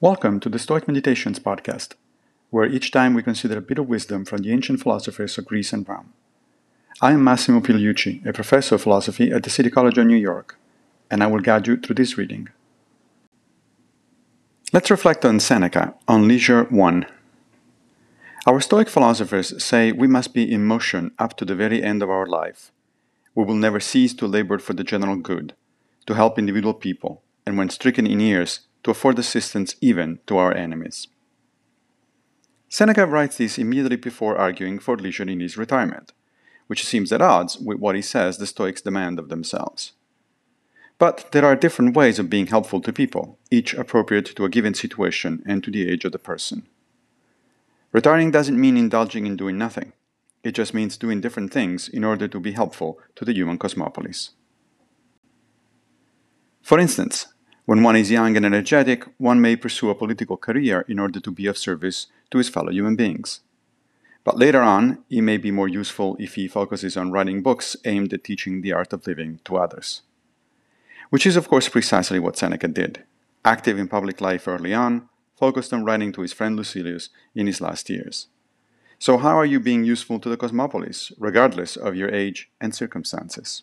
Welcome to the Stoic Meditations podcast, where each time we consider a bit of wisdom from the ancient philosophers of Greece and Rome. I am Massimo Pigliucci, a professor of philosophy at the City College of New York, and I will guide you through this reading. Let's reflect on Seneca on Leisure 1. Our Stoic philosophers say we must be in motion up to the very end of our life. We will never cease to labor for the general good, to help individual people, and when stricken in years, to afford assistance even to our enemies. Seneca writes this immediately before arguing for leisure in his retirement, which seems at odds with what he says the Stoics demand of themselves. But there are different ways of being helpful to people, each appropriate to a given situation and to the age of the person. Retiring doesn't mean indulging in doing nothing. It just means doing different things in order to be helpful to the human cosmopolis. For instance, when one is young and energetic, one may pursue a political career in order to be of service to his fellow human beings. But later on, he may be more useful if he focuses on writing books aimed at teaching the art of living to others. Which is, of course, precisely what Seneca did. Active in public life early on, focused on writing to his friend Lucilius in his last years. So, how are you being useful to the cosmopolis, regardless of your age and circumstances?